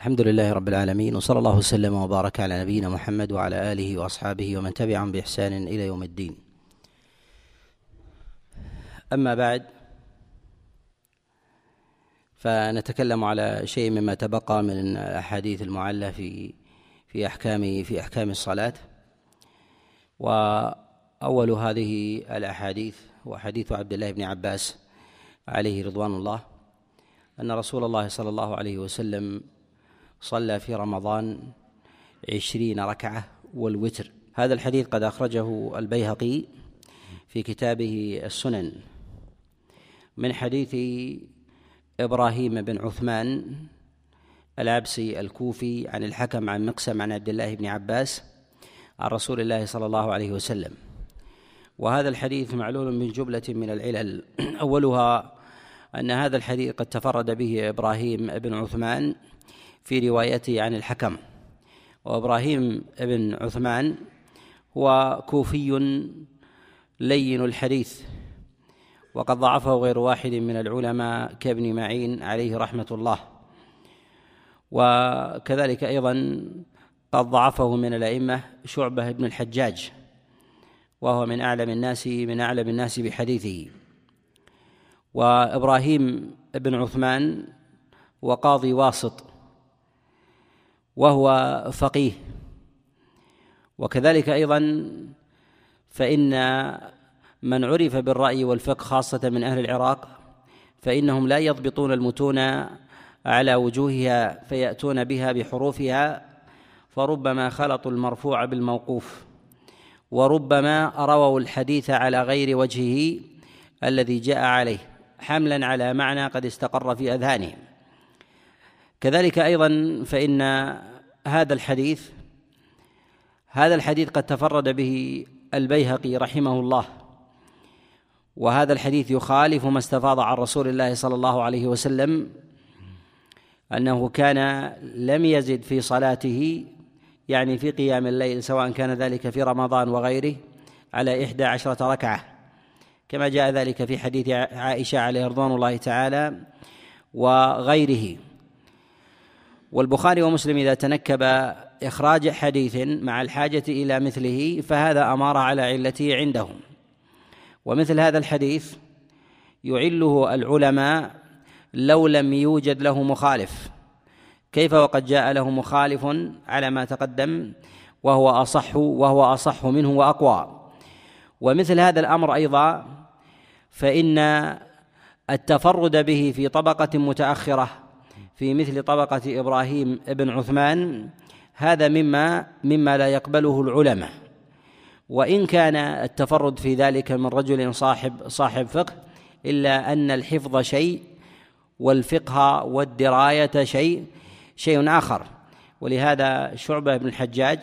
الحمد لله رب العالمين وصلى الله وسلم وبارك على نبينا محمد وعلى آله وأصحابه ومن تبعهم بإحسان إلى يوم الدين. أما بعد فنتكلم على شيء مما تبقى من الاحاديث المعلة في في أحكام في أحكام الصلاة. وأول هذه الأحاديث هو حديث عبد الله بن عباس عليه رضوان الله أن رسول الله صلى الله عليه وسلم صلى في رمضان عشرين ركعة والوتر. هذا الحديث قد أخرجه البيهقي في كتابه السنن. من حديث إبراهيم بن عثمان العبسي الكوفي عن الحكم عن مقسم عن عبد الله بن عباس عن رسول الله صلى الله عليه وسلم. وهذا الحديث معلول من جملة من العلل. أولها أن هذا الحديث قد تفرد به إبراهيم بن عثمان في روايته عن الحكم. وإبراهيم بن عثمان هو كوفي لين الحديث وقد ضعفه غير واحد من العلماء كابن معين عليه رحمة الله. وكذلك أيضا قد ضعفه من الأئمة شعبة بن الحجاج وهو من أعلم الناس من أعلم الناس بحديثه. وإبراهيم بن عثمان وقاضي واسط وهو فقيه. وكذلك أيضا فإن من عرف بالرأي والفقه خاصة من أهل العراق فإنهم لا يضبطون المتون على وجوهها فيأتون بها بحروفها فربما خلطوا المرفوع بالموقوف وربما رووا الحديث على غير وجهه الذي جاء عليه حملا على معنى قد استقر في أذهانهم. كذلك أيضا فإن هذا الحديث هذا الحديث قد تفرد به البيهقي رحمه الله وهذا الحديث يخالف ما استفاض عن رسول الله صلى الله عليه وسلم أنه كان لم يزد في صلاته يعني في قيام الليل سواء كان ذلك في رمضان وغيره على إحدى عشرة ركعة. كما جاء ذلك في حديث عائشة عليه رضوان الله تعالى وغيره. والبخاري ومسلم إذا تنكب إخراج حديث مع الحاجة إلى مثله فهذا أمار على علته عندهم. ومثل هذا الحديث يعله العلماء لو لم يوجد له مخالف. كيف وقد جاء له مخالف على ما تقدم؟ وهو أصح وهو أصح منه وأقوى. ومثل هذا الأمر أيضا فإن التفرد به في طبقة متأخرة في مثل طبقة إبراهيم بن عثمان هذا مما مما لا يقبله العلماء. وإن كان التفرد في ذلك من رجل صاحب صاحب فقه إلا أن الحفظ شيء والفقه والدراية شيء شيء آخر. ولهذا شعبة بن الحجاج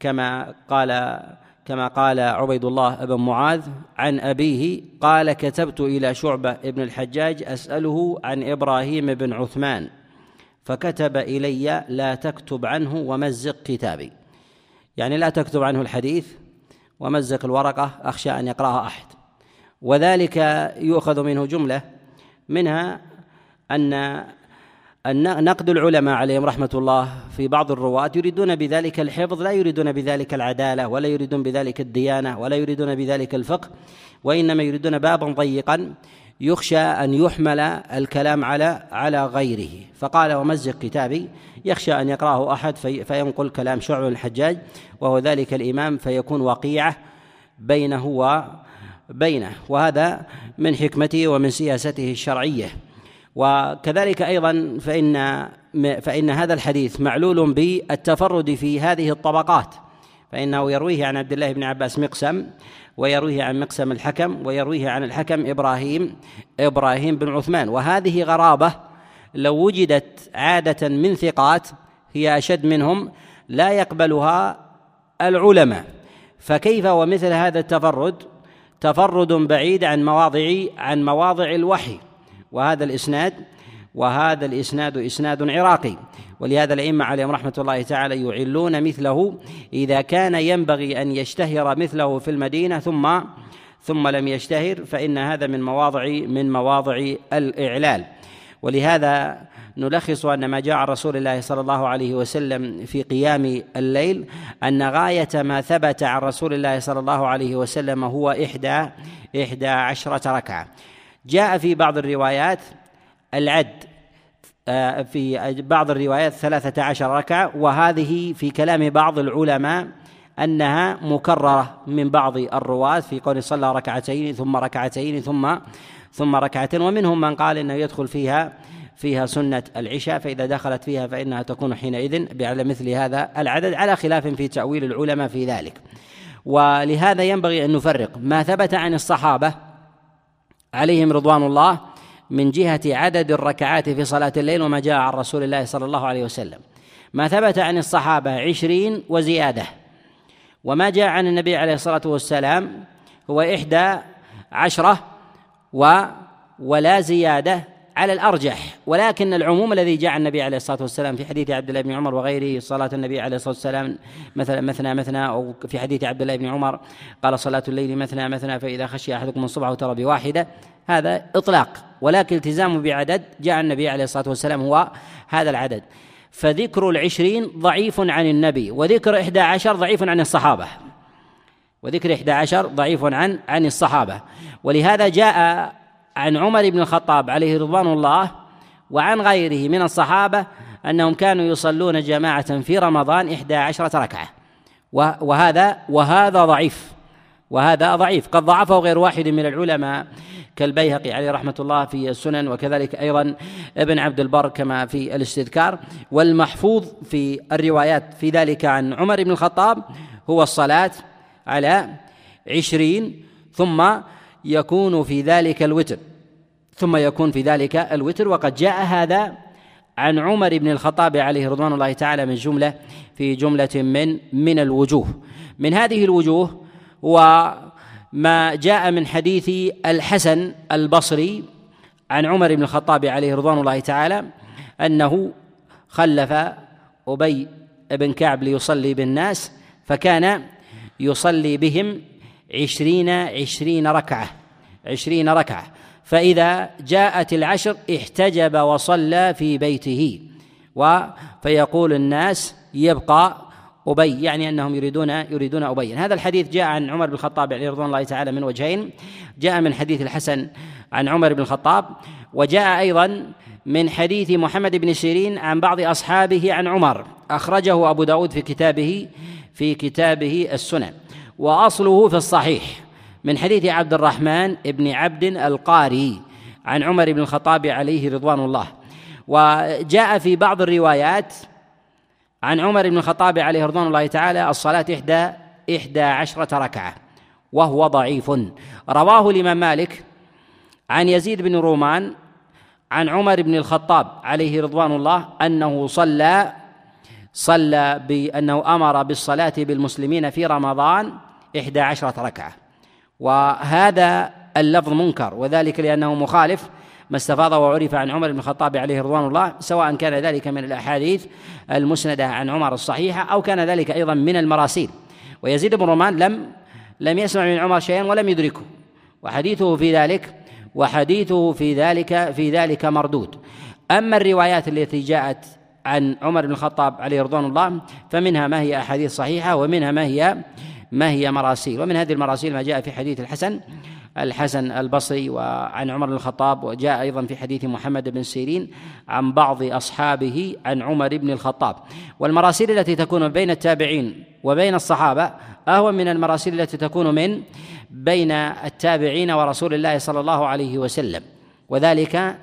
كما قال كما قال عبيد الله بن معاذ عن أبيه قال كتبت إلى شعبة بن الحجاج أسأله عن إبراهيم بن عثمان فكتب إلي لا تكتب عنه ومزق كتابي. يعني لا تكتب عنه الحديث ومزق الورقة أخشى أن يقرأها أحد. وذلك يؤخذ منه جملة منها أن نقد العلماء عليهم رحمة الله في بعض الرواة يريدون بذلك الحفظ لا يريدون بذلك العدالة ولا يريدون بذلك الديانة ولا يريدون بذلك الفقه وإنما يريدون بابا ضيقا يخشى أن يحمل الكلام على على غيره. فقال ومزق كتابي. يخشى أن يقرأه أحد في فينقل كلام شعب الحجاج وهو ذلك الإمام فيكون وقيعة بينه وبينه وهذا من حكمته ومن سياسته الشرعية. وكذلك أيضا فإن فإن هذا الحديث معلول بالتفرد في هذه الطبقات فإنه يرويه عن عبد الله بن عباس مقسم ويرويه عن مقسم الحكم ويرويه عن الحكم إبراهيم إبراهيم بن عثمان. وهذه غرابة لو وجدت عادة من ثقات هي أشد منهم لا يقبلها العلماء. فكيف ومثل هذا التفرد؟ تفرد بعيد عن مواضع عن مواضع الوحي. وهذا الإسناد وهذا الإسناد إسناد عراقي. ولهذا الأئمة عليهم رحمة الله تعالى يعلون مثله إذا كان ينبغي أن يشتهر مثله في المدينة ثم ثم لم يشتهر فإن هذا من مواضع من مواضع الإعلال. ولهذا نلخص أن ما جاء عن رسول الله صلى الله عليه وسلم في قيام الليل أن غاية ما ثبت عن رسول الله صلى الله عليه وسلم هو إحدى إحدى عشرة ركعة. جاء في بعض الروايات العد آه، في بعض الروايات ثلاثة عشر ركعة وهذه في كلام بعض العلماء أنها مكررة من بعض الرواة في قول صلى ركعتين ثم ركعتين ثم ثم ركعتين ومنهم من قال إنه يدخل فيها فيها سنة العشاء فإذا دخلت فيها فإنها تكون حينئذ على مثل هذا العدد على خلاف في تأويل العلماء في ذلك. ولهذا ينبغي أن نفرق. ما ثبت عن الصحابة عليهم رضوان الله من جهة عدد الركعات في صلاة الليل وما جاء عن رسول الله صلى الله عليه وسلم. ما ثبت عن الصحابة عشرين وزيادة. وما جاء عن النبي عليه الصلاة والسلام هو إحدى عشرة و ولا زيادة على الأرجح ولكن العموم الذي جاء النبي عليه الصلاة والسلام في حديث عبد الله بن عمر وغيره صلاة النبي عليه الصلاة والسلام مثلا مثنى مثنى أو في حديث عبد الله بن عمر قال صلاة الليل مثنى مثنى فإذا خشي أحدكم الصبح وترى بواحدة هذا إطلاق ولكن التزام بعدد جاء النبي عليه الصلاة والسلام هو هذا العدد. فذكر العشرين ضعيف عن النبي وذكر إحدى عشر ضعيف عن الصحابة. وذكر إحدى عشر ضعيف عن عن الصحابة. ولهذا جاء عن عمر بن الخطاب عليه رضوان الله وعن غيره من الصحابة أنهم كانوا يصلون جماعة في رمضان إحدى عشرة ركعة. وهذا وهذا ضعيف. وهذا ضعيف. قد ضعفه غير واحد من العلماء كالبيهقي عليه رحمة الله في السنن وكذلك أيضا ابن عبد البر كما في الاستذكار. والمحفوظ في الروايات في ذلك عن عمر بن الخطاب هو الصلاة على عشرين ثم يكون في ذلك الوتر. ثم يكون في ذلك الوتر. وقد جاء هذا عن عمر بن الخطاب عليه رضوان الله تعالى من جملة في جملة من من الوجوه. من هذه الوجوه وما جاء من حديث الحسن البصري عن عمر بن الخطاب عليه رضوان الله تعالى أنه خلف أبي بن كعب ليصلي بالناس فكان يصلي بهم عشرين عشرين ركعة. عشرين ركعة. فإذا جاءت العشر احتجب وصلى في بيته. فيقول الناس يبقى أبي يعني أنهم يريدون يريدون أبي. هذا الحديث جاء عن عمر بن الخطاب عليه رضوان الله تعالى من وجهين. جاء من حديث الحسن عن عمر بن الخطاب. وجاء أيضا من حديث محمد بن سيرين عن بعض أصحابه عن عمر. أخرجه أبو داود في كتابه في كتابه السنن. وأصله في الصحيح. من حديث عبد الرحمن بن عبد القاري عن عمر بن الخطاب عليه رضوان الله. وجاء في بعض الروايات عن عمر بن الخطاب عليه رضوان الله تعالى الصلاة إحدى إحدى عشرة ركعة وهو ضعيف. رواه الإمام مالك عن يزيد بن رومان عن عمر بن الخطاب عليه رضوان الله أنه صلى صلى بأنه أمر بالصلاة بالمسلمين في رمضان إحدى عشرة ركعة. وهذا اللفظ منكر وذلك لأنه مخالف ما استفاض وعرف عن عمر بن الخطاب عليه رضوان الله سواء كان ذلك من الأحاديث المسندة عن عمر الصحيحة أو كان ذلك أيضا من المراسيل. ويزيد بن رومان لم لم يسمع من عمر شيئا ولم يدركه. وحديثه في ذلك وحديثه في ذلك في ذلك مردود. أما الروايات التي جاءت عن عمر بن الخطاب عليه رضوان الله فمنها ما هي أحاديث صحيحة ومنها ما هي ما هي مراسيل؟ ومن هذه المراسيل ما جاء في حديث الحسن الحسن البصري وعن عمر بن الخطاب وجاء أيضا في حديث محمد بن سيرين عن بعض أصحابه عن عمر بن الخطاب. والمراسيل التي تكون بين التابعين وبين الصحابة أهون من المراسيل التي تكون من بين التابعين ورسول الله صلى الله عليه وسلم وذلك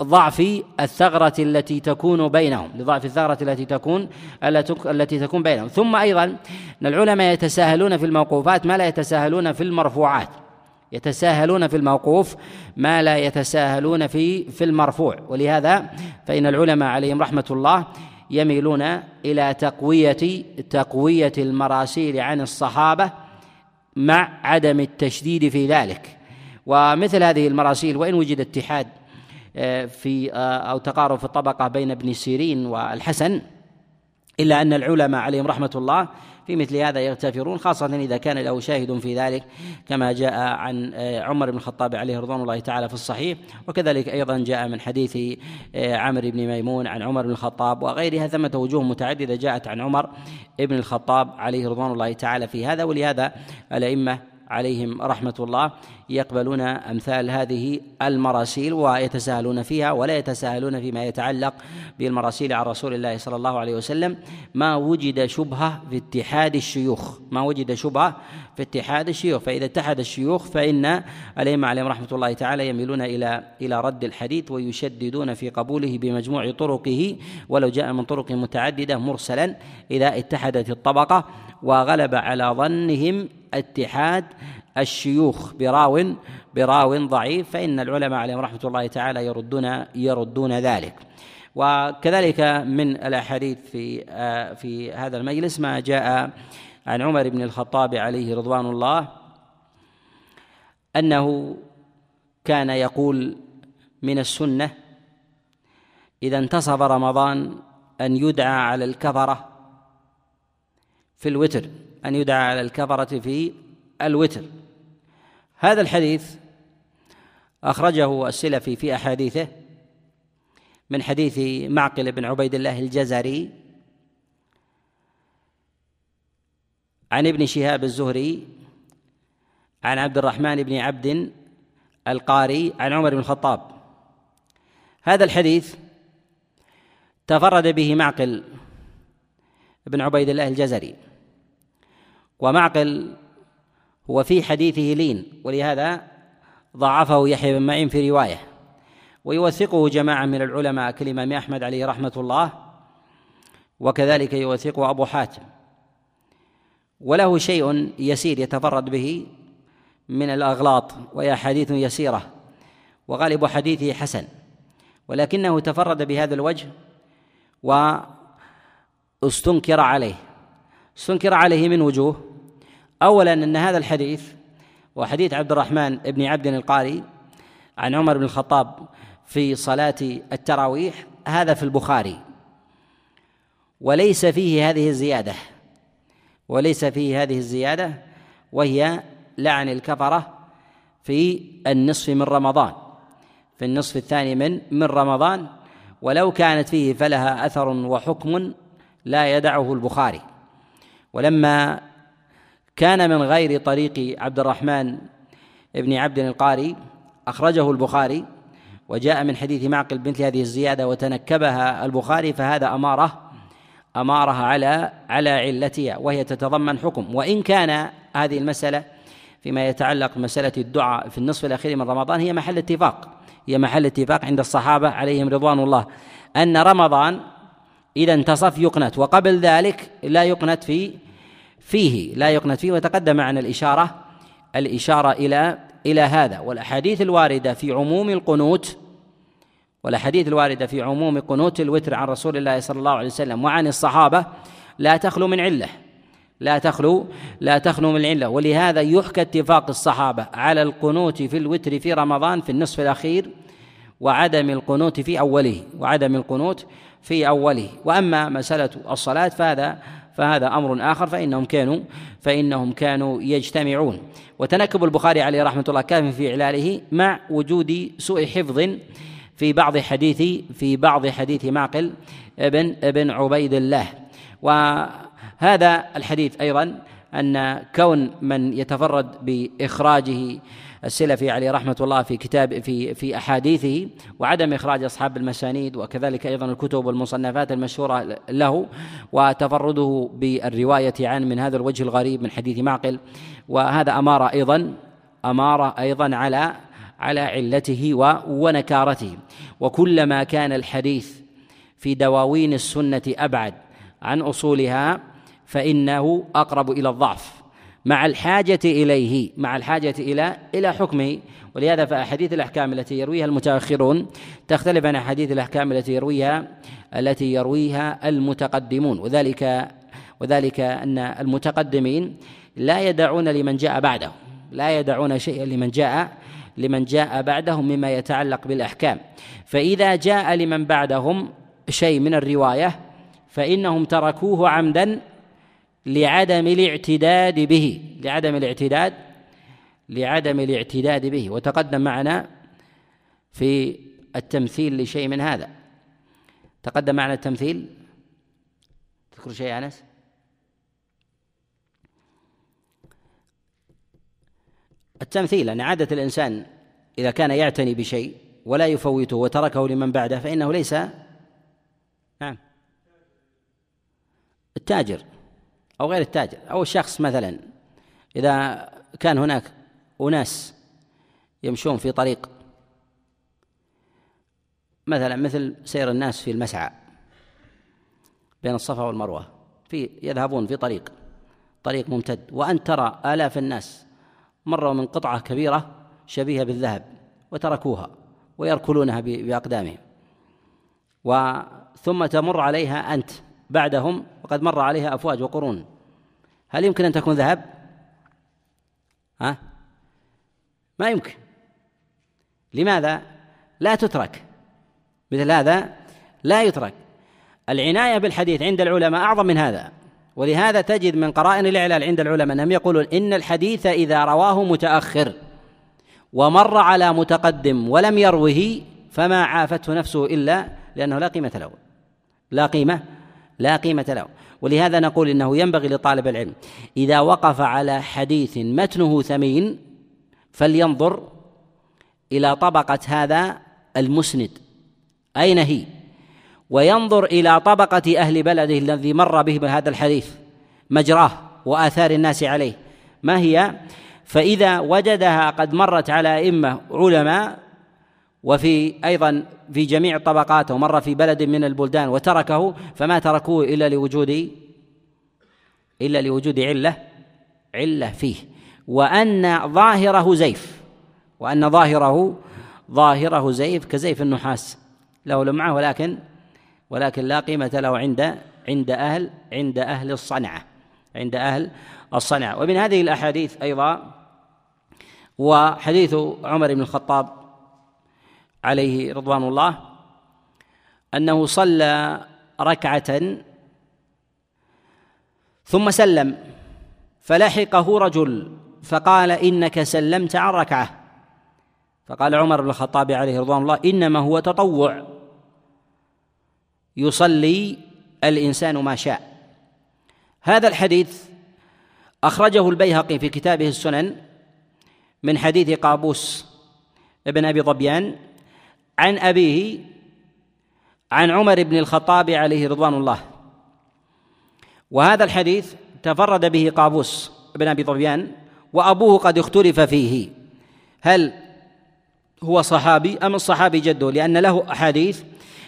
لضعف الثغرة التي تكون بينهم لضعف الثغرة التي تكون التي تكون بينهم. ثم أيضا أن العلماء يتساهلون في الموقوفات ما لا يتساهلون في المرفوعات. يتساهلون في الموقوف ما لا يتساهلون في في المرفوع. ولهذا فإن العلماء عليهم رحمة الله يميلون إلى تقوية تقوية المراسيل عن الصحابة مع عدم التشديد في ذلك. ومثل هذه المراسيل وإن وجد اتحاد في آه، أو تقارب في الطبقة بين ابن سيرين والحسن إلا أن العلماء عليهم رحمة الله في مثل هذا يغتفرون خاصة إذا كان له شاهد في ذلك كما جاء عن آه، عمر بن الخطاب عليه رضوان الله تعالى في الصحيح وكذلك أيضا جاء من حديث آه، عمرو بن ميمون عن عمر بن الخطاب وغيرها ثمة وجوه متعددة جاءت عن عمر بن الخطاب عليه رضوان الله تعالى في هذا ولهذا الأئمة عليهم رحمة الله يقبلون أمثال هذه المراسيل ويتساهلون فيها ولا يتساهلون فيما يتعلق بالمراسيل عن رسول الله صلى الله عليه وسلم. ما وجد شبهة في اتحاد الشيوخ ما وجد شبهة في اتحاد الشيوخ. فإذا اتحد الشيوخ فإن الأئمة عليهم رحمة الله تعالى يميلون إلى إلى رد الحديث ويشددون في قبوله بمجموع طرقه. ولو جاء من طرق متعددة مرسلا إذا اتحدت الطبقة وغلب على ظنهم اتحاد الشيوخ. براو براو ضعيف فإن العلماء عليهم رحمة الله تعالى يردون يردون ذلك. وكذلك من الأحاديث في في هذا المجلس ما جاء عن عمر بن الخطاب عليه رضوان الله أنه كان يقول من السنة إذا انتصف رمضان أن يدعى على الكفرة في الوتر. أن يدعى على الكفرة في الوتر. هذا الحديث أخرجه السلفي في أحاديثه من حديث معقل بن عبيد الله الجزري عن ابن شهاب الزهري عن عبد الرحمن بن عبد القاري عن عمر بن الخطاب. هذا الحديث تفرد به معقل بن عبيد الله الجزري. ومعقل هو في حديثه لين ولهذا ضعفه يحيى بن معين في رواية. ويوثقه جماعة من العلماء كالامام أحمد عليه رحمة الله وكذلك يوثقه أبو حاتم. وله شيء يسير يتفرد به من الأغلاط وهي حديث يسيرة وغالب حديثه حسن. ولكنه تفرد بهذا الوجه واستنكر عليه. استنكر عليه من وجوه اولا أن هذا الحديث وحديث عبد الرحمن بن عبد القاري عن عمر بن الخطاب في صلاة التراويح هذا في البخاري. وليس فيه هذه الزيادة وليس فيه هذه الزيادة وهي لعن الكفرة في النصف من رمضان في النصف الثاني من من رمضان ولو كانت فيه فلها أثر وحكم لا يدعه البخاري. ولما كان من غير طريق عبد الرحمن بن عبد القاري أخرجه البخاري وجاء من حديث معقل بنت هذه الزيادة وتنكبها البخاري فهذا أمارة أمارة على على علتها وهي تتضمن حكم. وإن كان هذه المسألة فيما يتعلق بمسألة الدعاء في النصف الأخير من رمضان هي محل اتفاق. هي محل اتفاق عند الصحابة عليهم رضوان الله. أن رمضان إذا انتصف يقنت وقبل ذلك لا يقنت في فيه لا يقنت فيه وتقدم عن الإشارة الإشارة إلى إلى هذا. والأحاديث الواردة في عموم القنوت والأحاديث الواردة في عموم قنوت الوتر عن رسول الله صلى الله عليه وسلم وعن الصحابة لا تخلو من علة لا تخلو لا تخلو من العلة ولهذا يحكى اتفاق الصحابة على القنوت في الوتر في رمضان في النصف الأخير وعدم القنوت في أوله وعدم القنوت في أوله. وأما مسألة الصلاة فهذا فهذا أمر آخر فإنهم كانوا فإنهم كانوا يجتمعون. وتنكب البخاري عليه رحمة الله كان في إعلاله مع وجود سوء حفظ في بعض حديث في بعض حديث معقل ابن ابن عبيد الله. وهذا الحديث أيضا أن كون من يتفرد بإخراجه السلفي عليه رحمة الله في كتاب في في أحاديثه وعدم إخراج أصحاب المسانيد وكذلك أيضا الكتب والمصنفات المشهورة له وتفرده بالرواية عنه من هذا الوجه الغريب من حديث معقل. وهذا اماره أيضا اماره أيضا على على علته ونكارته. وكلما كان الحديث في دواوين السنة أبعد عن أصولها فإنه أقرب إلى الضعف. مع الحاجة إليه مع الحاجة إلى إلى حكمه. ولهذا فأحاديث الأحكام التي يرويها المتأخرون تختلف عن أحاديث الأحكام التي يرويها التي يرويها المتقدمون. وذلك وذلك أن المتقدمين لا يدعون لمن جاء بعده لا يدعون شيئا لمن جاء لمن جاء بعدهم مما يتعلق بالأحكام. فإذا جاء لمن بعدهم شيء من الرواية فإنهم تركوه عمدا لعدم الاعتداد به. لعدم الاعتداد لعدم الاعتداد به. وتقدم معنا في التمثيل لشيء من هذا. تقدم معنا التمثيل. تذكر شيء يا أنس؟ التمثيل أن عادة الإنسان إذا كان يعتني بشيء ولا يفوته وتركه لمن بعده فإنه ليس نعم. التاجر. أو غير التاجر أو الشخص مثلا إذا كان هناك أناس يمشون في طريق مثلا مثل سير الناس في المسعى بين الصفا والمروة في يذهبون في طريق طريق ممتد وأنت ترى آلاف الناس مروا من قطعة كبيرة شبيهة بالذهب وتركوها ويركلونها بأقدامهم وثم تمر عليها أنت بعدهم وقد مر عليها أفواج وقرون هل يمكن أن تكون ذهب؟ ها؟ ما يمكن لماذا؟ لا تترك مثل هذا لا يترك العناية بالحديث عند العلماء أعظم من هذا ولهذا تجد من قرائن الإعلال عند العلماء أنهم يقولون إن الحديث إذا رواه متأخر ومر على متقدم ولم يروه فما عافته نفسه إلا لأنه لا قيمة له لا قيمة لا قيمة له. ولهذا نقول إنه ينبغي لطالب العلم إذا وقف على حديث متنه ثمين فلينظر إلى طبقة هذا المسند. أين هي؟ وينظر إلى طبقة أهل بلده الذي مر به هذا الحديث مجراه وآثار الناس عليه. ما هي؟ فإذا وجدها قد مرت على أئمة علماء وفي أيضا في جميع الطبقات ومر في بلد من البلدان وتركه فما تركوه إلا لوجود إلا لوجود علة علة فيه. وأن ظاهره زيف وأن ظاهره ظاهره زيف كزيف النحاس. له لمعة ولكن ولكن لا قيمة له عند عند أهل عند أهل الصنعة عند أهل الصنعة. ومن هذه الأحاديث أيضا وحديث عمر بن الخطاب عليه رضوان الله أنه صلى ركعة ثم سلم فلحقه رجل فقال إنك سلمت عن ركعة. فقال عمر بن الخطاب عليه رضوان الله إنما هو تطوع. يصلي الإنسان ما شاء. هذا الحديث أخرجه البيهقي في كتابه السنن من حديث قابوس ابن أبي ظبيان عن أبيه عن عمر بن الخطاب عليه رضوان الله. وهذا الحديث تفرد به قابوس بن أبي ظبيان وأبوه قد اختلف فيه. هل هو صحابي أم الصحابي جده لأن له أحاديث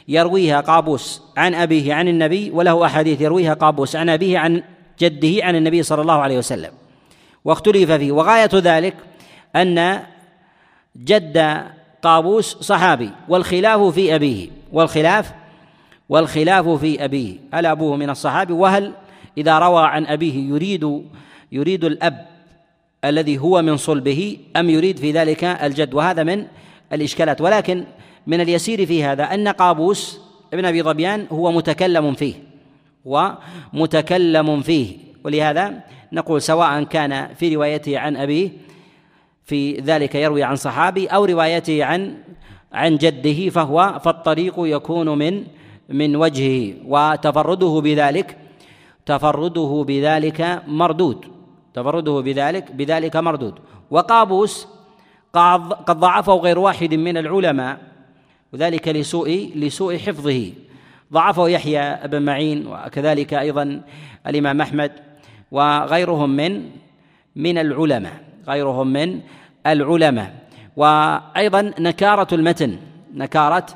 يرويها قابوس عن أبيه عن النبي وله أحاديث يرويها قابوس عن أبيه عن جده عن النبي صلى الله عليه وسلم. واختلف فيه. وغاية ذلك أن جد قابوس صحابي والخلاف في أبيه. والخلاف؟ والخلاف في أبيه. هل أبوه من الصحابي؟ وهل إذا روى عن أبيه يريد يريد الأب الذي هو من صلبه أم يريد في ذلك الجد؟ وهذا من الإشكالات. ولكن من اليسير في هذا أن قابوس ابن أبي ظبيان هو متكلم فيه ومتكلم فيه. ولهذا نقول سواء كان في روايته عن أبيه في ذلك يروي عن صحابي أو روايته عن عن جده فهو فالطريق يكون من من وجهه وتفرده بذلك تفرده بذلك مردود تفرده بذلك بذلك مردود. وقابوس قد ضعفه غير واحد من العلماء وذلك لسوء لسوء حفظه. ضعفه يحيى بن معين وكذلك أيضا الإمام أحمد وغيرهم من من العلماء غيرهم من العلماء وأيضا نكارة المتن نكارة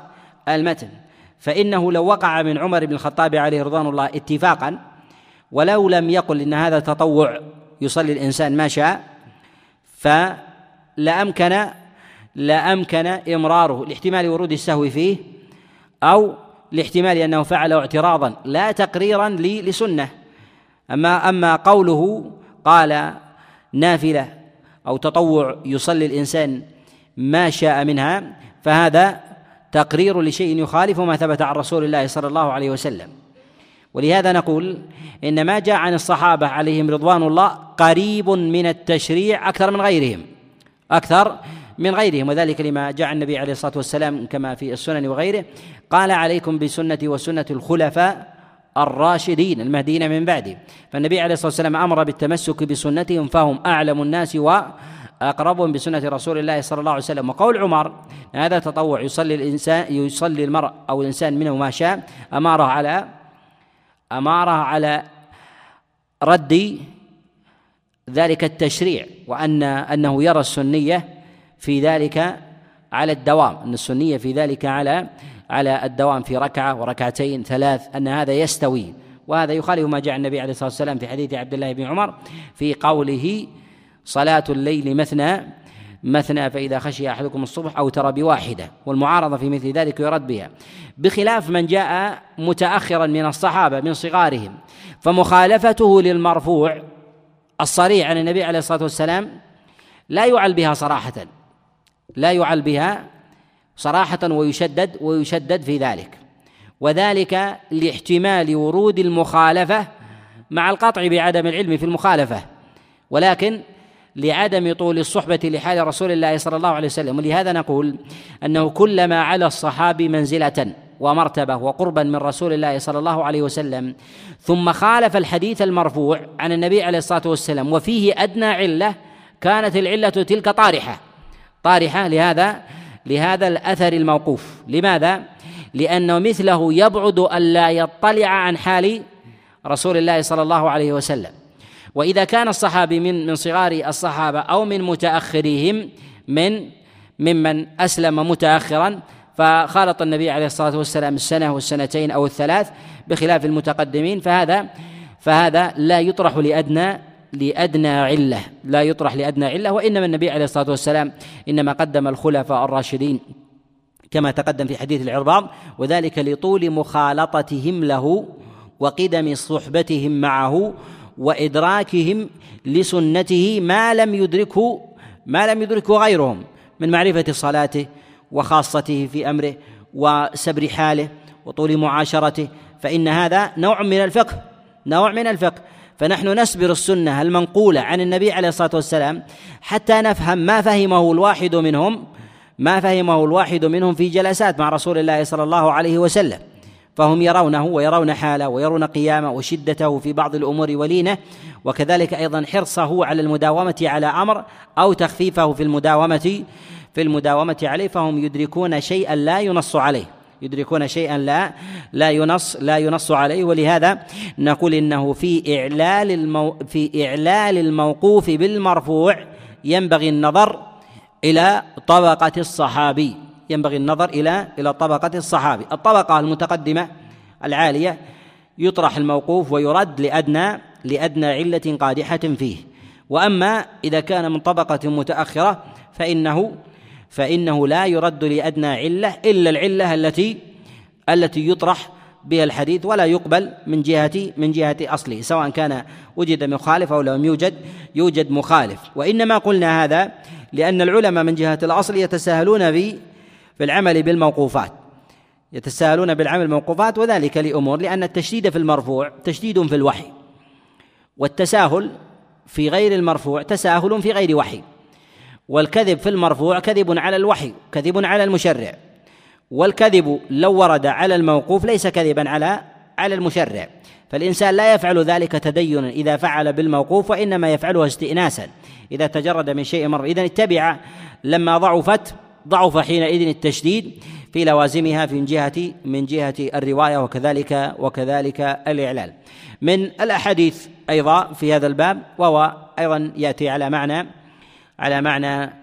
المتن. فإنه لو وقع من عمر بن الخطاب عليه رضوان الله اتفاقا ولو لم يقل إن هذا تطوع يصلي الإنسان ما شاء فلامكن لأمكن إمراره لاحتمال ورود السهو فيه أو لاحتمال أنه فعله اعتراضا لا تقريرا لسنة. أما أما قوله قال نافلة أو تطوع يصلي الإنسان ما شاء منها فهذا تقرير لشيء يخالف ما ثبت عن رسول الله صلى الله عليه وسلم. ولهذا نقول إن ما جاء عن الصحابة عليهم رضوان الله قريب من التشريع أكثر من غيرهم أكثر من غيرهم. وذلك لما جاء النبي عليه الصلاة والسلام كما في السنن وغيره قال عليكم بسنتي وسنة الخلفاء الراشدين المهديين من بعدي فالنبي عليه الصلاة والسلام أمر بالتمسك بسنتهم فهم أعلم الناس وأقربهم بسنة رسول الله صلى الله عليه وسلم. وقول عمر هذا تطوع يصلي الإنسان يصلي المرء أو الإنسان منه ما شاء أماره على أماره على رد ذلك التشريع وأن أنه يرى السنية في ذلك على الدوام أن السنية في ذلك على على الدوام في ركعة وركعتين ثلاث أن هذا يستوي. وهذا يخالف ما جاء النبي عليه الصلاة والسلام في حديث عبد الله بن عمر في قوله صلاة الليل مثنى مثنى فإذا خشي أحدكم الصبح أو ترى بواحدة. والمعارضة في مثل ذلك يرد بها. بخلاف من جاء متأخرا من الصحابة من صغارهم فمخالفته للمرفوع الصريح عن النبي عليه الصلاة والسلام لا يعل بها صراحة لا يعل بها صراحة ويشدد ويشدد في ذلك. وذلك لاحتمال ورود المخالفة مع القطع بعدم العلم في المخالفة. ولكن لعدم طول الصحبة لحال رسول الله صلى الله عليه وسلم. ولهذا نقول أنه كلما على الصحابي منزلة ومرتبة وقربا من رسول الله صلى الله عليه وسلم ثم خالف الحديث المرفوع عن النبي عليه الصلاة والسلام وفيه أدنى علة كانت العلة تلك طارحة. طارحة لهذا؟ لهذا الأثر الموقوف لماذا؟ لأنه مثله يبعد ألا يطلع عن حال رسول الله صلى الله عليه وسلم وإذا كان الصحابي من من صغار الصحابة أو من متأخريهم من ممن أسلم متأخرا فخالط النبي عليه الصلاة والسلام السنة والسنتين أو الثلاث بخلاف المتقدمين فهذا فهذا لا يطرح لأدنى لأدنى علة لا يطرح لأدنى علة وإنما النبي عليه الصلاة والسلام إنما قدم الخلفاء الراشدين كما تقدم في حديث العرباض وذلك لطول مخالطتهم له وقدم صحبتهم معه وإدراكهم لسنته ما لم يدركه ما لم يدركه غيرهم من معرفة صلاته وخاصته في أمره وسبر حاله وطول معاشرته فإن هذا نوع من الفقه نوع من الفقه فنحن نسبر السنة المنقولة عن النبي عليه الصلاة والسلام حتى نفهم ما فهمه الواحد منهم ما فهمه الواحد منهم في جلسات مع رسول الله صلى الله عليه وسلم. فهم يرونه ويرون حاله ويرون قيامه وشدته في بعض الأمور ولينة وكذلك أيضا حرصه على المداومة على أمر أو تخفيفه في المداومة في المداومة عليه فهم يدركون شيئا لا ينص عليه. يدركون شيئا لا لا ينص لا ينص عليه. ولهذا نقول إنه في إعلال المو في إعلال الموقوف بالمرفوع ينبغي النظر إلى طبقة الصحابي. ينبغي النظر إلى إلى طبقة الصحابي. الطبقة المتقدمة العالية يطرح الموقوف ويرد لأدنى لأدنى علة قادحة فيه. وأما إذا كان من طبقة متأخرة فإنه فإنه لا يرد لأدنى علة إلا العلة التي التي يطرح بها الحديث ولا يقبل من جهة من جهة أصله سواء كان وجد مخالف أو لم يوجد يوجد مخالف. وإنما قلنا هذا لأن العلماء من جهة الأصل يتساهلون في في العمل بالموقوفات. يتساهلون بالعمل بالموقوفات وذلك لأمور لأن التشديد في المرفوع تشديد في الوحي والتساهل في غير المرفوع تساهل في غير وحي. والكذب في المرفوع كذب على الوحي كذب على المشرع. والكذب لو ورد على الموقوف ليس كذبا على على المشرع. فالإنسان لا يفعل ذلك تدينا. إذا فعل بالموقوف وإنما يفعله استئناسا. إذا تجرد من شيء مر إذا اتبع. لما ضعفت ضعف حينئذ التشديد في لوازمها من جهة من جهة الرواية وكذلك وكذلك الإعلال. من الأحاديث أيضا في هذا الباب وهو أيضا يأتي على معنى على معنى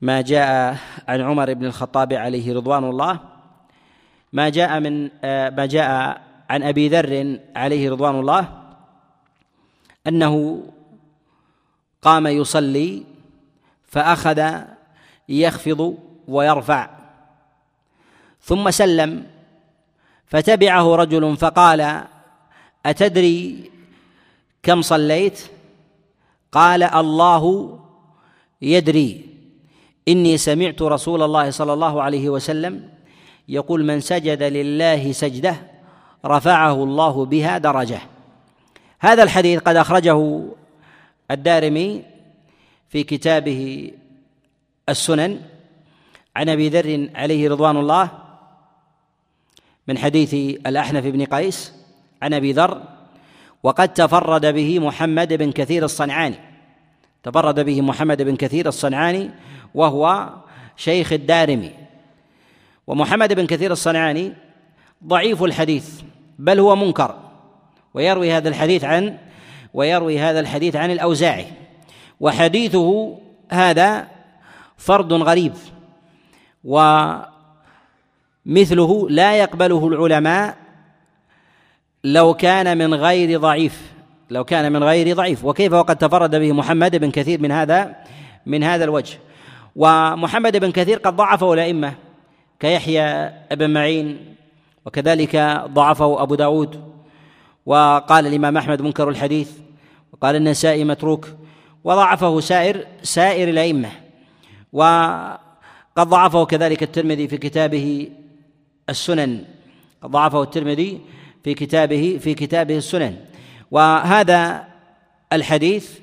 ما جاء عن عمر بن الخطاب عليه رضوان الله ما جاء من آه، ما جاء عن أبي ذر عليه رضوان الله أنه قام يصلي فأخذ يخفض ويرفع ثم سلم فتبعه رجل فقال أتدري كم صليت؟ قال الله يدري إني سمعت رسول الله صلى الله عليه وسلم يقول من سجد لله سجدة رفعه الله بها درجة. هذا الحديث قد أخرجه الدارمي في كتابه السنن عن أبي ذر عليه رضوان الله من حديث الأحنف بن قيس عن أبي ذر وقد تفرد به محمد بن كثير الصنعاني. تفرد به محمد بن كثير الصنعاني وهو شيخ الدارمي. ومحمد بن كثير الصنعاني ضعيف الحديث بل هو منكر. ويروي هذا الحديث عن ويروي هذا الحديث عن الأوزاعي. وحديثه هذا فرد غريب. ومثله لا يقبله العلماء لو كان من غير ضعيف. لو كان من غير ضعيف. وكيف وقد تفرد به محمد بن كثير من هذا من هذا الوجه. ومحمد بن كثير قد ضعفه الأئمة كيحيى بن معين وكذلك ضعفه أبو داود. وقال الإمام أحمد منكر الحديث وقال النسائي متروك. وضعفه سائر سائر الأئمة. وقد ضعفه كذلك الترمذي في كتابه السنن. ضعفه الترمذي في كتابه في كتابه السنن. وهذا الحديث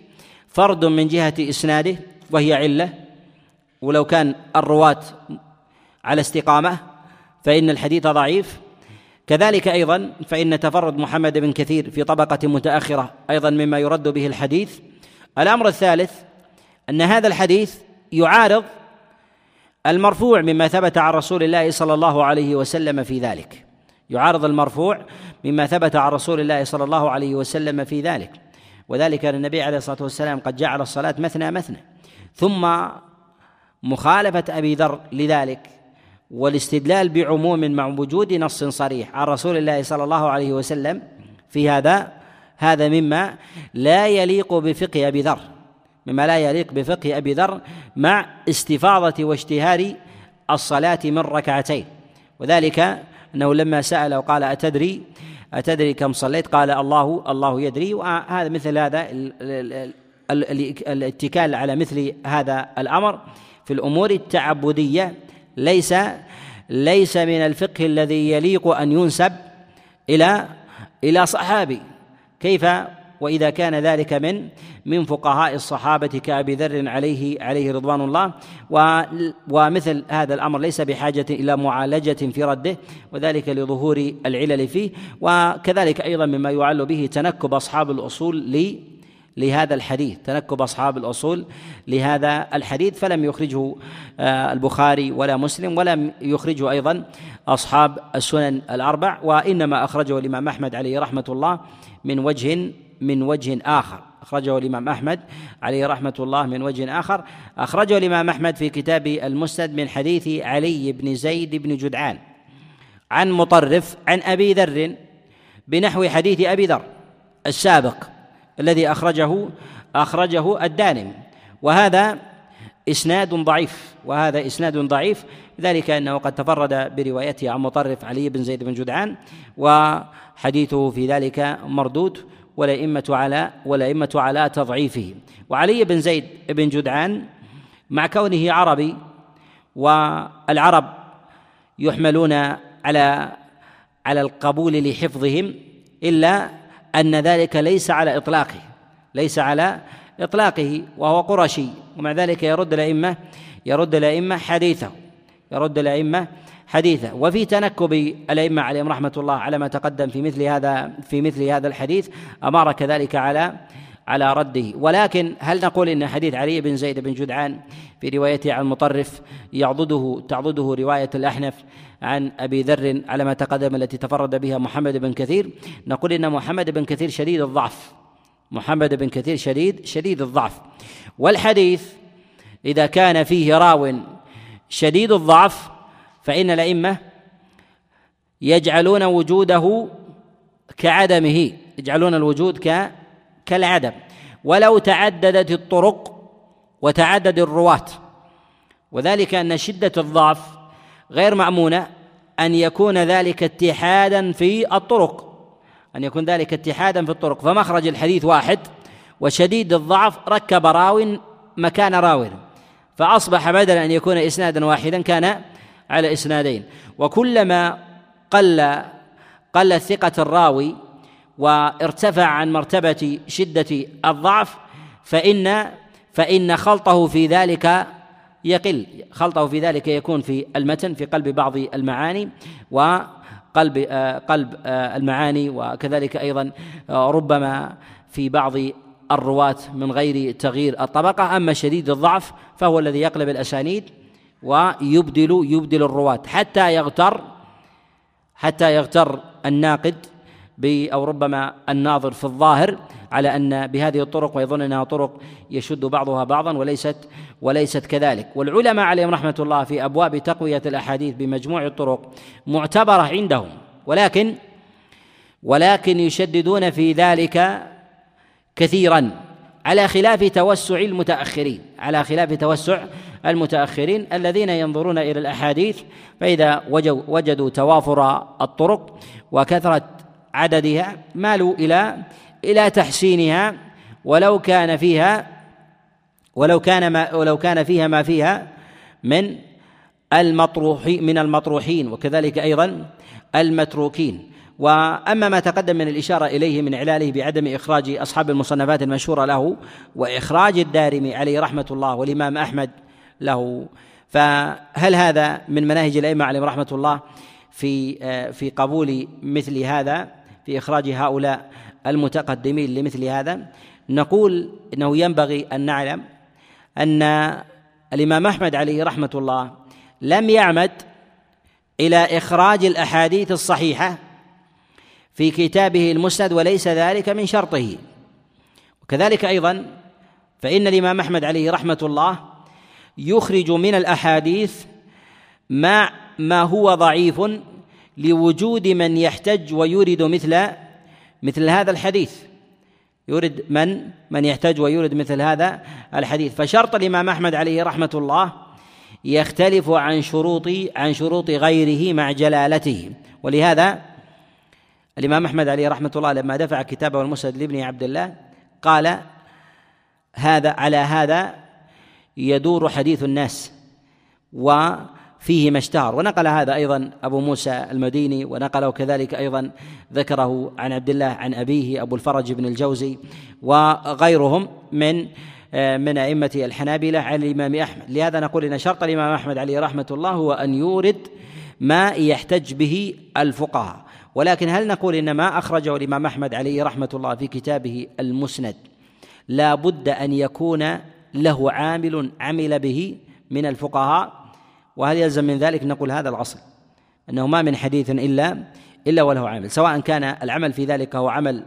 فرد من جهة إسناده وهي علة. ولو كان الرواة على استقامة فإن الحديث ضعيف. كذلك أيضا فإن تفرد محمد بن كثير في طبقة متأخرة أيضا مما يرد به الحديث. الأمر الثالث أن هذا الحديث يعارض المرفوع مما ثبت عن رسول الله صلى الله عليه وسلم في ذلك. يعارض المرفوع مما ثبت عن رسول الله صلى الله عليه وسلم في ذلك. وذلك أن النبي عليه الصلاة والسلام قد جعل الصلاة مثنى مثنى. ثم مخالفة أبي ذر لذلك والاستدلال بعموم مع وجود نص صريح عن رسول الله صلى الله عليه وسلم في هذا هذا مما لا يليق بفقه أبي ذر مما لا يليق بفقه أبي ذر مع استفاضة واشتهار الصلاة من ركعتين. وذلك أنه لما سأل وقال أتدري؟ أتدري كم صليت؟ قال الله الله يدري. وهذا مثل هذا الاتكال على مثل هذا الأمر في الأمور التعبدية. ليس ليس من الفقه الذي يليق أن ينسب إلى إلى صحابي. كيف؟ وإذا كان ذلك من من فقهاء الصحابة كأبي ذر عليه عليه رضوان الله. ومثل هذا الأمر ليس بحاجة إلى معالجة في رده وذلك لظهور العلل فيه. وكذلك أيضا مما يعل به تنكب أصحاب الأصول لهذا الحديث تنكب أصحاب الأصول لهذا الحديث. فلم يخرجه آه، البخاري ولا مسلم ولم يخرجه أيضا أصحاب السنن الأربع. وإنما أخرجه الإمام أحمد عليه رحمة الله من وجه من وجه آخر. أخرجه الإمام أحمد عليه رحمة الله من وجه آخر. أخرجه الإمام أحمد في كتاب المسند من حديث علي بن زيد بن جدعان عن مطرف عن أبي ذر بنحو حديث أبي ذر السابق الذي أخرجه أخرجه الدانم وهذا إسناد ضعيف. وهذا إسناد ضعيف. ذلك أنه قد تفرد بروايته عن مطرف علي بن زيد بن جدعان. وحديثه في ذلك مردود. والأئمة على والأئمة على تضعيفه. وعلي بن زيد بن جدعان مع كونه عربي والعرب يحملون على على القبول لحفظهم إلا أن ذلك ليس على إطلاقه ليس على إطلاقه وهو قرشي. ومع ذلك يرد الأئمة يرد الأئمة حديثه يرد الأئمة حديثه. وفي تنكب الأئمة عليهم رحمة الله على ما تقدم في مثل هذا في مثل هذا الحديث أمر كذلك على على رده. ولكن هل نقول إن حديث علي بن زيد بن جدعان في روايته عن مطرف يعضده تعضده رواية الأحنف عن أبي ذر على ما تقدم التي تفرد بها محمد بن كثير؟ نقول إن محمد بن كثير شديد الضعف. محمد بن كثير شديد شديد الضعف. والحديث إذا كان فيه راو شديد الضعف فإن الأئمة يجعلون وجوده كعدمه يجعلون الوجود ك كالعدم. ولو تعددت الطرق وتعدد الرواة. وذلك أن شدة الضعف غير مأمونة أن يكون ذلك اتحادا في الطرق. أن يكون ذلك اتحادا في الطرق. فمخرج الحديث واحد وشديد الضعف ركب راو مكان راو. فأصبح بدل أن يكون إسنادا واحدا كان على إسنادين. وكلما قل قلت ثقة الراوي وارتفع عن مرتبة شدة الضعف فإن فإن خلطه في ذلك يقل. خلطه في ذلك يكون في المتن في قلب بعض المعاني وقلب قلب المعاني وكذلك أيضا ربما في بعض الرواة من غير تغيير الطبقة. أما شديد الضعف فهو الذي يقلب الأسانيد ويبدل يبدل الرواة حتى يغتر حتى يغتر الناقد أو ربما الناظر في الظاهر على أن بهذه الطرق ويظن أنها طرق يشد بعضها بعضا وليست وليست كذلك. والعلماء عليهم رحمة الله في أبواب تقوية الأحاديث بمجموع الطرق معتبرة عندهم ولكن ولكن يشددون في ذلك كثيرا. على خلاف توسع المتأخرين على خلاف توسع المتأخرين الذين ينظرون إلى الأحاديث فإذا وجدوا توافر الطرق وكثرة عددها مالوا إلى إلى تحسينها ولو كان فيها ولو كان ما ولو كان فيها ما فيها من المطروحين من المطروحين وكذلك أيضا المتروكين. وأما ما تقدم من الإشارة إليه من إعلاله بعدم إخراج أصحاب المصنفات المشهورة له وإخراج الدارمي عليه رحمة الله والإمام أحمد له. فهل هذا من مناهج الأئمة عليهم رحمة الله في في قبول مثل هذا في إخراج هؤلاء المتقدمين لمثل هذا؟ نقول إنه ينبغي أن نعلم أن الإمام أحمد عليه رحمة الله لم يعمد إلى إخراج الأحاديث الصحيحة في كتابه المسند وليس ذلك من شرطه. وكذلك أيضا فإن الإمام أحمد عليه رحمة الله يخرج من الأحاديث ما ما هو ضعيف لوجود من يحتج ويورد مثل مثل هذا الحديث. يورد من من يحتج ويورد مثل هذا الحديث. فشرط الإمام أحمد عليه رحمة الله يختلف عن شروط عن شروط غيره مع جلالته. ولهذا الإمام أحمد عليه رحمة الله لما دفع كتابه المسند لابن عبد الله قال هذا على هذا يدور حديث الناس وفيه ما اشتهر. ونقل هذا أيضا أبو موسى المديني ونقله كذلك أيضا ذكره عن عبد الله عن أبيه أبو الفرج بن الجوزي وغيرهم من من أئمة الحنابلة عن الإمام أحمد. لهذا نقول إن شرط الإمام أحمد عليه رحمة الله هو أن يورد ما يحتج به الفقهاء. ولكن هل نقول ان ما أخرجه الإمام أحمد عليه رحمة الله في كتابه المسند لا بد أن يكون له عامل عمل به من الفقهاء وهل يلزم من ذلك نقول هذا الأصل أنه ما من حديث إلا إلا وله عامل سواء كان العمل في ذلك هو عمل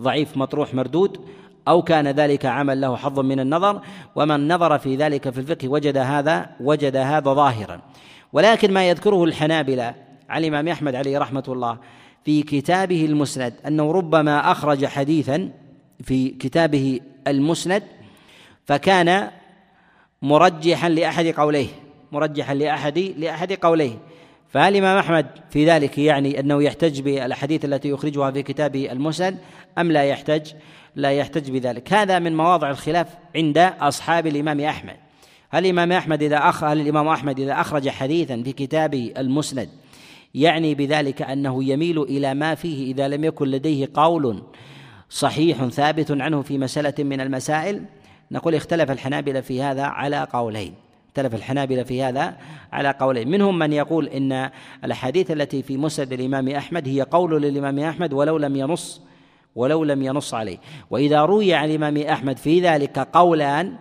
ضعيف مطروح مردود أو كان ذلك عمل له حظ من النظر ومن نظر في ذلك في الفقه وجد هذا وجد هذا ظاهرا. ولكن ما يذكره الحنابلة عن الإمام أحمد عليه رحمة الله في كتابه المسند أنه ربما أخرج حديثا في كتابه المسند فكان مرجحا لأحد قوليه مرجحا لأحد لأحد قوليه. فهل الإمام أحمد في ذلك يعني أنه يحتج بالأحاديث التي يخرجها في كتابه المسند أم لا يحتج؟ لا يحتج بذلك. هذا من مواضع الخلاف عند أصحاب الإمام أحمد. هل الإمام أحمد إذا أخ هل الإمام أحمد إذا أخرج حديثا في كتابه المسند يعني بذلك أنه يميل إلى ما فيه إذا لم يكن لديه قول صحيح ثابت عنه في مسألة من المسائل. نقول اختلف الحنابلة في هذا على قولين. اختلف الحنابلة في هذا على قولين. منهم من يقول إن الأحاديث التي في مسند الإمام أحمد هي قول للإمام أحمد ولو لم ينص ولو لم ينص عليه. وإذا روي عن الإمام أحمد في ذلك قولان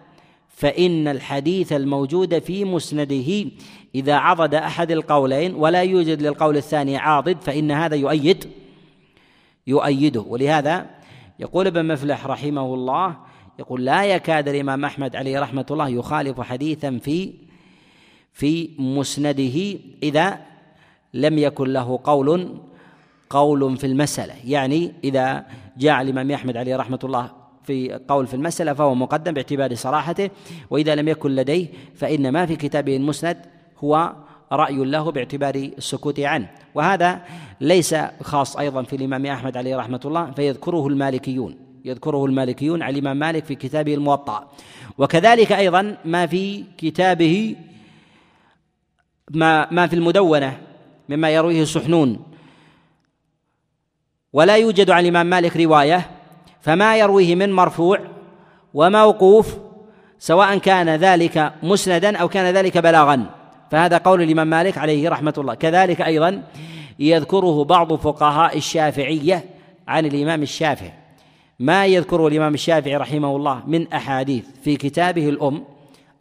فإن الحديث الموجود في مسنده إذا عضد أحد القولين ولا يوجد للقول الثاني عاضد فإن هذا يؤيد يؤيده. ولهذا يقول ابن مفلح رحمه الله يقول لا يكاد الإمام أحمد عليه رحمة الله يخالف حديثا في في مسنده إذا لم يكن له قول قول في المسألة. يعني إذا جاء الإمام أحمد عليه رحمة الله في قول في المسألة فهو مقدم باعتبار صراحته وإذا لم يكن لديه فإن ما في كتابه المسند هو رأي له باعتبار السكوت عنه. وهذا ليس خاص أيضا في الإمام أحمد عليه رحمة الله فيذكره المالكيون. يذكره المالكيون على الإمام مالك في كتابه الموطأ. وكذلك أيضا ما في كتابه ما ما في المدونة مما يرويه سحنون. ولا يوجد عن الإمام مالك رواية فما يرويه من مرفوع وموقوف سواء كان ذلك مسندا أو كان ذلك بلاغا. فهذا قول الإمام مالك عليه رحمة الله. كذلك أيضا يذكره بعض فقهاء الشافعية عن الإمام الشافعي. ما يذكره الإمام الشافعي رحمه الله من أحاديث في كتابه الأم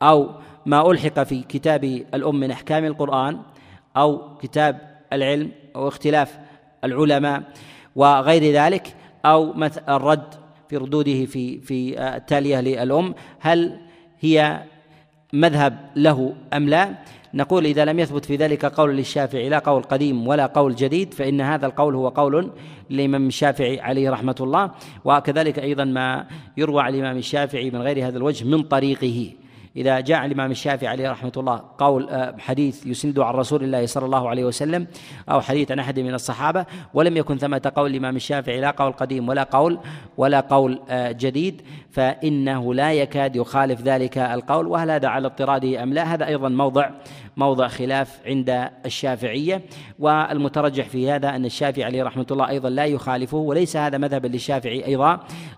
أو ما ألحق في كتاب الأم من أحكام القرآن أو كتاب العلم أو اختلاف العلماء وغير ذلك أو الرد في ردوده في في التالية للأم. هل هي مذهب له أم لا؟ نقول إذا لم يثبت في ذلك قول للشافعي لا قول قديم ولا قول جديد فإن هذا القول هو قول للإمام الشافعي عليه رحمة الله وكذلك أيضا ما يروى عن الإمام الشافعي من غير هذا الوجه من طريقه. إذا جاء الإمام الشافعي عليه رحمة الله قول آه، حديث يسند عن رسول الله صلى الله عليه وسلم أو حديث عن أحد من الصحابة ولم يكن ثمة قول الإمام الشافعي لا قول قديم ولا قول ولا قول آه، جديد فإنه لا يكاد يخالف ذلك القول وهل هذا على اضطراده أم لا؟ هذا أيضا موضع موضع خلاف عند الشافعية والمترجح في هذا أن الشافعي عليه رحمة الله أيضا لا يخالفه وليس هذا مذهبا للشافعي أيضا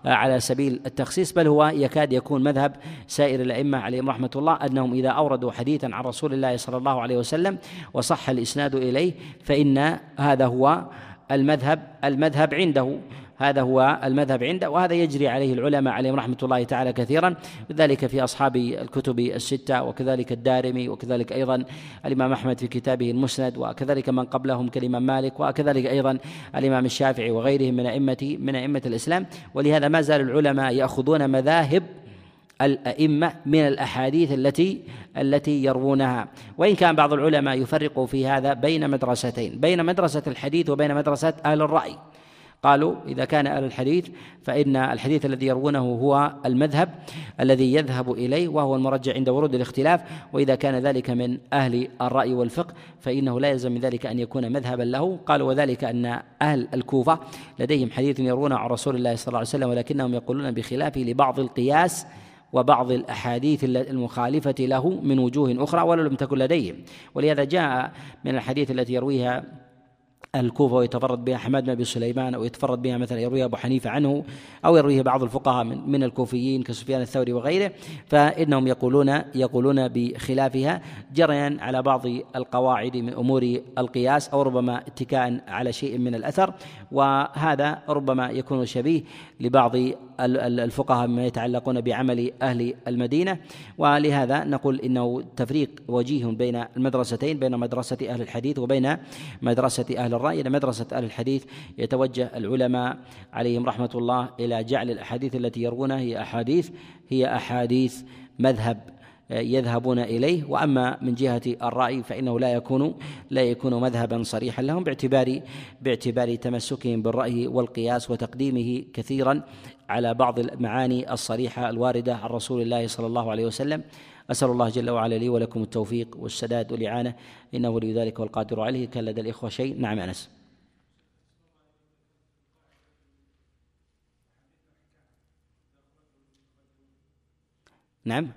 آه، على سبيل التخصيص بل هو يكاد يكون مذهب سائر الأئمة عليهم رحمة الله أنهم إذا أوردوا حديثا عن رسول الله صلى الله عليه وسلم وصح الإسناد إليه فإن هذا هو المذهب المذهب عنده. هذا هو المذهب عنده وهذا يجري عليه العلماء عليهم رحمة الله تعالى كثيرا ذلك في أصحاب الكتب الستة وكذلك الدارمي وكذلك أيضا الإمام أحمد في كتابه المسند وكذلك من قبلهم كالإمام مالك وكذلك أيضا الإمام الشافعي وغيرهم من أئمة من أئمة الإسلام. ولهذا ما زال العلماء يأخذون مذاهب الأئمة من الأحاديث التي التي يروونها. وإن كان بعض العلماء يفرق في هذا بين مدرستين بين مدرسة الحديث وبين مدرسة أهل الرأي. قالوا إذا كان أهل الحديث فإن الحديث الذي يروونه هو المذهب الذي يذهب إليه وهو المرجع عند ورود الاختلاف. وإذا كان ذلك من أهل الرأي والفقه فإنه لا يلزم من ذلك أن يكون مذهبا له. قالوا وذلك أن أهل الكوفة لديهم حديث يروونه عن رسول الله صلى الله عليه وسلم ولكنهم يقولون بخلافه لبعض القياس وبعض الأحاديث المخالفة له من وجوه أخرى ولو لم تكن لديهم. ولهذا جاء من الحديث التي يرويها الكوفة ويتفرد بها حماد بن أبي سليمان أو يتفرد بها مثلا يرويها أبو حنيفة عنه أو يرويها بعض الفقهاء من, من الكوفيين كسفيان الثوري وغيره فإنهم يقولون يقولون بخلافها جريا على بعض القواعد من أمور القياس أو ربما اتكاء على شيء من الأثر وهذا ربما يكون شبيه لبعض الفقهاء مما يتعلقون بعمل أهل المدينة. ولهذا نقول إنه تفريق وجيه بين المدرستين بين مدرسة أهل الحديث وبين مدرسة أهل الرأي إلى مدرسة أهل الحديث يتوجه العلماء عليهم رحمة الله إلى جعل الأحاديث التي يروونها هي أحاديث هي أحاديث مذهب يذهبون إليه. وأما من جهة الرأي فإنه لا يكون لا يكون مذهبا صريحا لهم باعتبار باعتبار تمسكهم بالرأي والقياس وتقديمه كثيرا على بعض المعاني الصريحة الواردة عن رسول الله صلى الله عليه وسلم. أسأل الله جل وعلا لي ولكم التوفيق والسداد والإعانة. إنه ولي ذلك والقادر عليه. كان لدى الإخوة شيء؟ نعم أنس. نعم.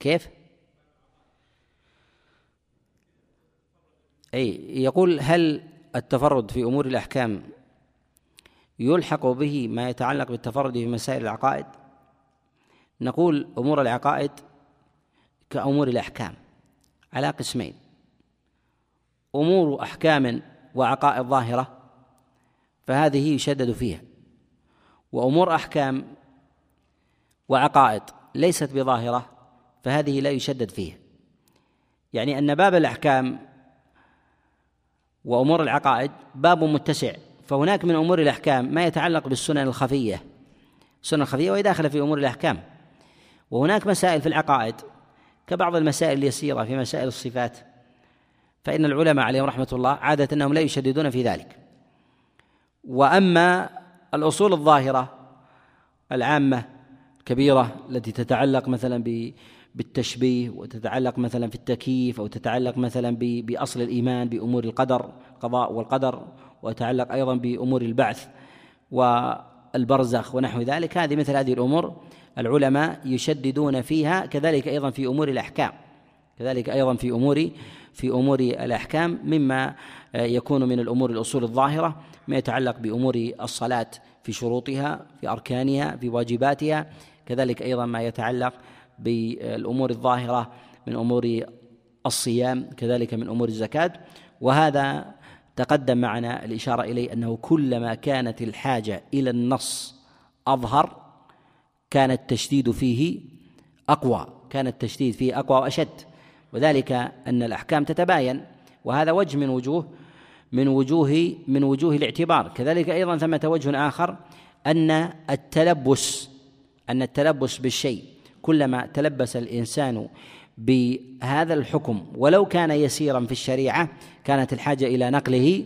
كيف؟ أي يقول هل التفرد في أمور الأحكام يلحق به ما يتعلق بالتفرد في مسائل العقائد؟ نقول أمور العقائد كأمور الأحكام على قسمين. أمور أحكام وعقائد ظاهرة فهذه يشدد فيها. وأمور أحكام وعقائد ليست بظاهرة فهذه لا يشدد فيها. يعني أن باب الأحكام وأمور العقائد باب متسع فهناك من أمور الأحكام ما يتعلق بالسنن الخفية. السنن الخفية وهي داخلة في أمور الأحكام. وهناك مسائل في العقائد كبعض المسائل اليسيرة في مسائل الصفات فإن العلماء عليهم رحمة الله عادة أنهم لا يشددون في ذلك. وأما الأصول الظاهرة العامة الكبيرة التي تتعلق مثلا بالتشبيه وتتعلق مثلا في التكييف أو تتعلق مثلا بأصل الإيمان بأمور القدر القضاء والقدر وتتعلق أيضا بأمور البعث والبرزخ ونحو ذلك هذه مثل هذه الأمور. العلماء يشددون فيها كذلك أيضا في أمور الأحكام. كذلك أيضا في أمور في أمور الأحكام مما يكون من الأمور الأصول الظاهرة ما يتعلق بأمور الصلاة في شروطها في أركانها في واجباتها. كذلك أيضا ما يتعلق بالأمور الظاهرة من أمور الصيام كذلك من أمور الزكاة. وهذا تقدم معنا الإشارة إليه أنه كلما كانت الحاجة إلى النص أظهر كان التشديد فيه أقوى كان التشديد فيه أقوى وأشد. وذلك أن الأحكام تتباين وهذا وجه من وجوه من وجوه من وجوه الاعتبار. كذلك أيضا ثمة وجه آخر أن التلبس أن التلبس بالشيء. كلما تلبس الإنسان بهذا الحكم ولو كان يسيرا في الشريعة كانت الحاجة إلى نقله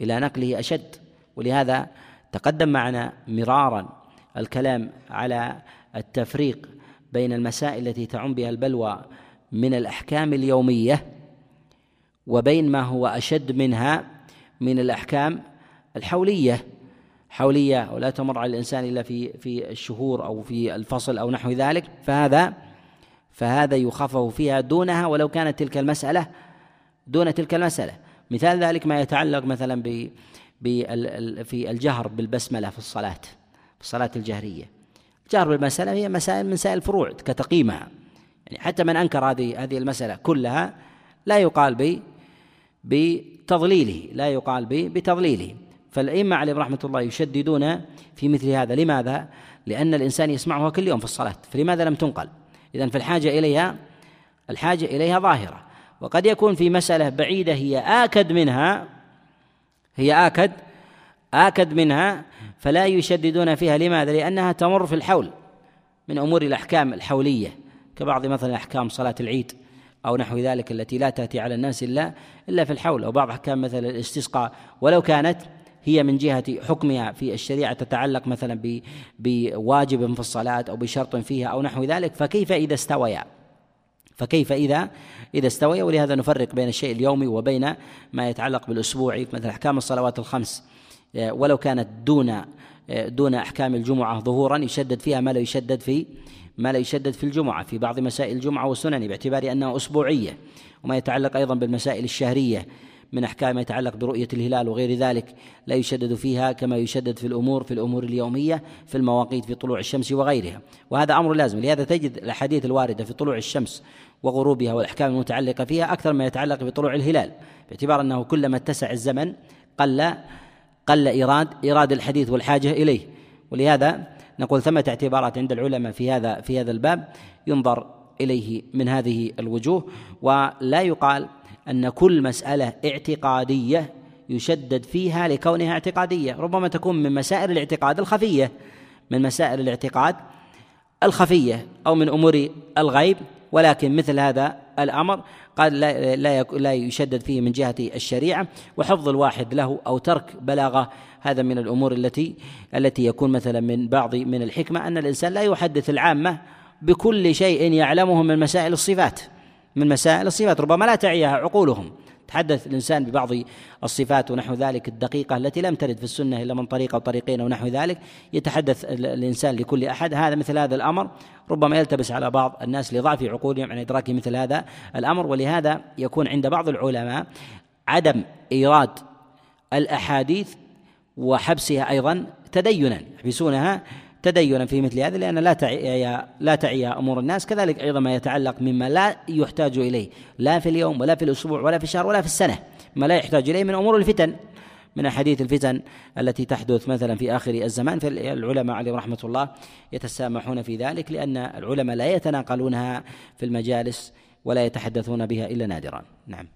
إلى نقله أشد. ولهذا تقدم معنا مرارا الكلام على التفريق بين المسائل التي تعم بها البلوى من الأحكام اليومية وبين ما هو أشد منها من الأحكام الحولية. حولية ولا تمر على الإنسان إلا في في الشهور أو في الفصل أو نحو ذلك. فهذا فهذا يخفف فيها دونها ولو كانت تلك المسألة دون تلك المسألة. مثال ذلك ما يتعلق مثلا ب في الجهر بالبسملة في الصلاة. الصلاة الجهرية. الجهر بالمسألة هي مسائل من مسائل الفروع كتقييمها. يعني حتى من أنكر هذه هذه المسألة كلها لا يقال ب بتضليله لا يقال ب بتضليله. فالأئمة عليهم رحمة الله يشددون في مثل هذا. لماذا؟ لأن الإنسان يسمعها كل يوم في الصلاة. فلماذا لم تنقل؟ إذا فالحاجة إليها الحاجة إليها ظاهرة. وقد يكون في مسألة بعيدة هي آكد منها هي آكد آكد منها فلا يشددون فيها. لماذا؟ لأنها تمر في الحول من أمور الأحكام الحولية كبعض مثلا أحكام صلاة العيد أو نحو ذلك التي لا تأتي على الناس إلا إلا في الحول أو بعض أحكام مثلا الاستسقاء. ولو كانت هي من جهة حكمها في الشريعة تتعلق مثلا بواجب في الصلاة أو بشرط فيها أو نحو ذلك فكيف إذا استويا؟ فكيف إذا إذا استويا؟ ولهذا نفرق بين الشيء اليومي وبين ما يتعلق بالأسبوعي مثل أحكام الصلوات الخمس. ولو كانت دون دون أحكام الجمعة ظهورا يشدد فيها ما لا يشدد في ما لا يشدد في الجمعة. في بعض مسائل الجمعة والسنن باعتبار أنها أسبوعية وما يتعلق أيضا بالمسائل الشهرية من أحكام يتعلق برؤية الهلال وغير ذلك لا يشدد فيها كما يشدد في الأمور في الأمور اليومية في المواقيت في طلوع الشمس وغيرها. وهذا أمر لازم. لهذا تجد الأحاديث الواردة في طلوع الشمس وغروبها والأحكام المتعلقة فيها أكثر ما يتعلق بطلوع الهلال باعتبار أنه كلما اتسع الزمن قل قل إيراد إيراد الحديث والحاجة إليه. ولهذا نقول ثمة اعتبارات عند العلماء في هذا في هذا الباب ينظر إليه من هذه الوجوه. ولا يقال أن كل مسألة اعتقادية يشدد فيها لكونها اعتقادية. ربما تكون من مسائل الاعتقاد الخفية من مسائل الاعتقاد الخفية أو من أمور الغيب. ولكن مثل هذا الأمر قد لا لا لا يشدد فيه من جهة الشريعة وحفظ الواحد له أو ترك بلاغة هذا من الأمور التي التي يكون مثلا من بعض من الحكمة أن الإنسان لا يحدث العامة بكل شيء يعلمه من مسائل الصفات من مسائل الصفات ربما لا تعيها عقولهم. تحدث الإنسان ببعض الصفات ونحو ذلك الدقيقة التي لم ترد في السنة إلا من طريق أو طريقين أو نحو ذلك يتحدث الإنسان لكل أحد. هذا مثل هذا الأمر ربما يلتبس على بعض الناس لضعف عقولهم عن إدراك مثل هذا الأمر ولهذا يكون عند بعض العلماء عدم إيراد الأحاديث وحبسها أيضا تدينا يحبسونها تدينا في مثل هذا لأن لا تعي لا تعي أمور الناس. كذلك أيضا ما يتعلق مما لا يحتاج إليه. لا في اليوم ولا في الأسبوع ولا في الشهر ولا في السنة. ما لا يحتاج إليه من أمور الفتن. من أحاديث الفتن التي تحدث مثلا في آخر الزمان. فالعلماء عليهم رحمة الله يتسامحون في ذلك لأن العلماء لا يتناقلونها في المجالس ولا يتحدثون بها إلا نادرا. نعم.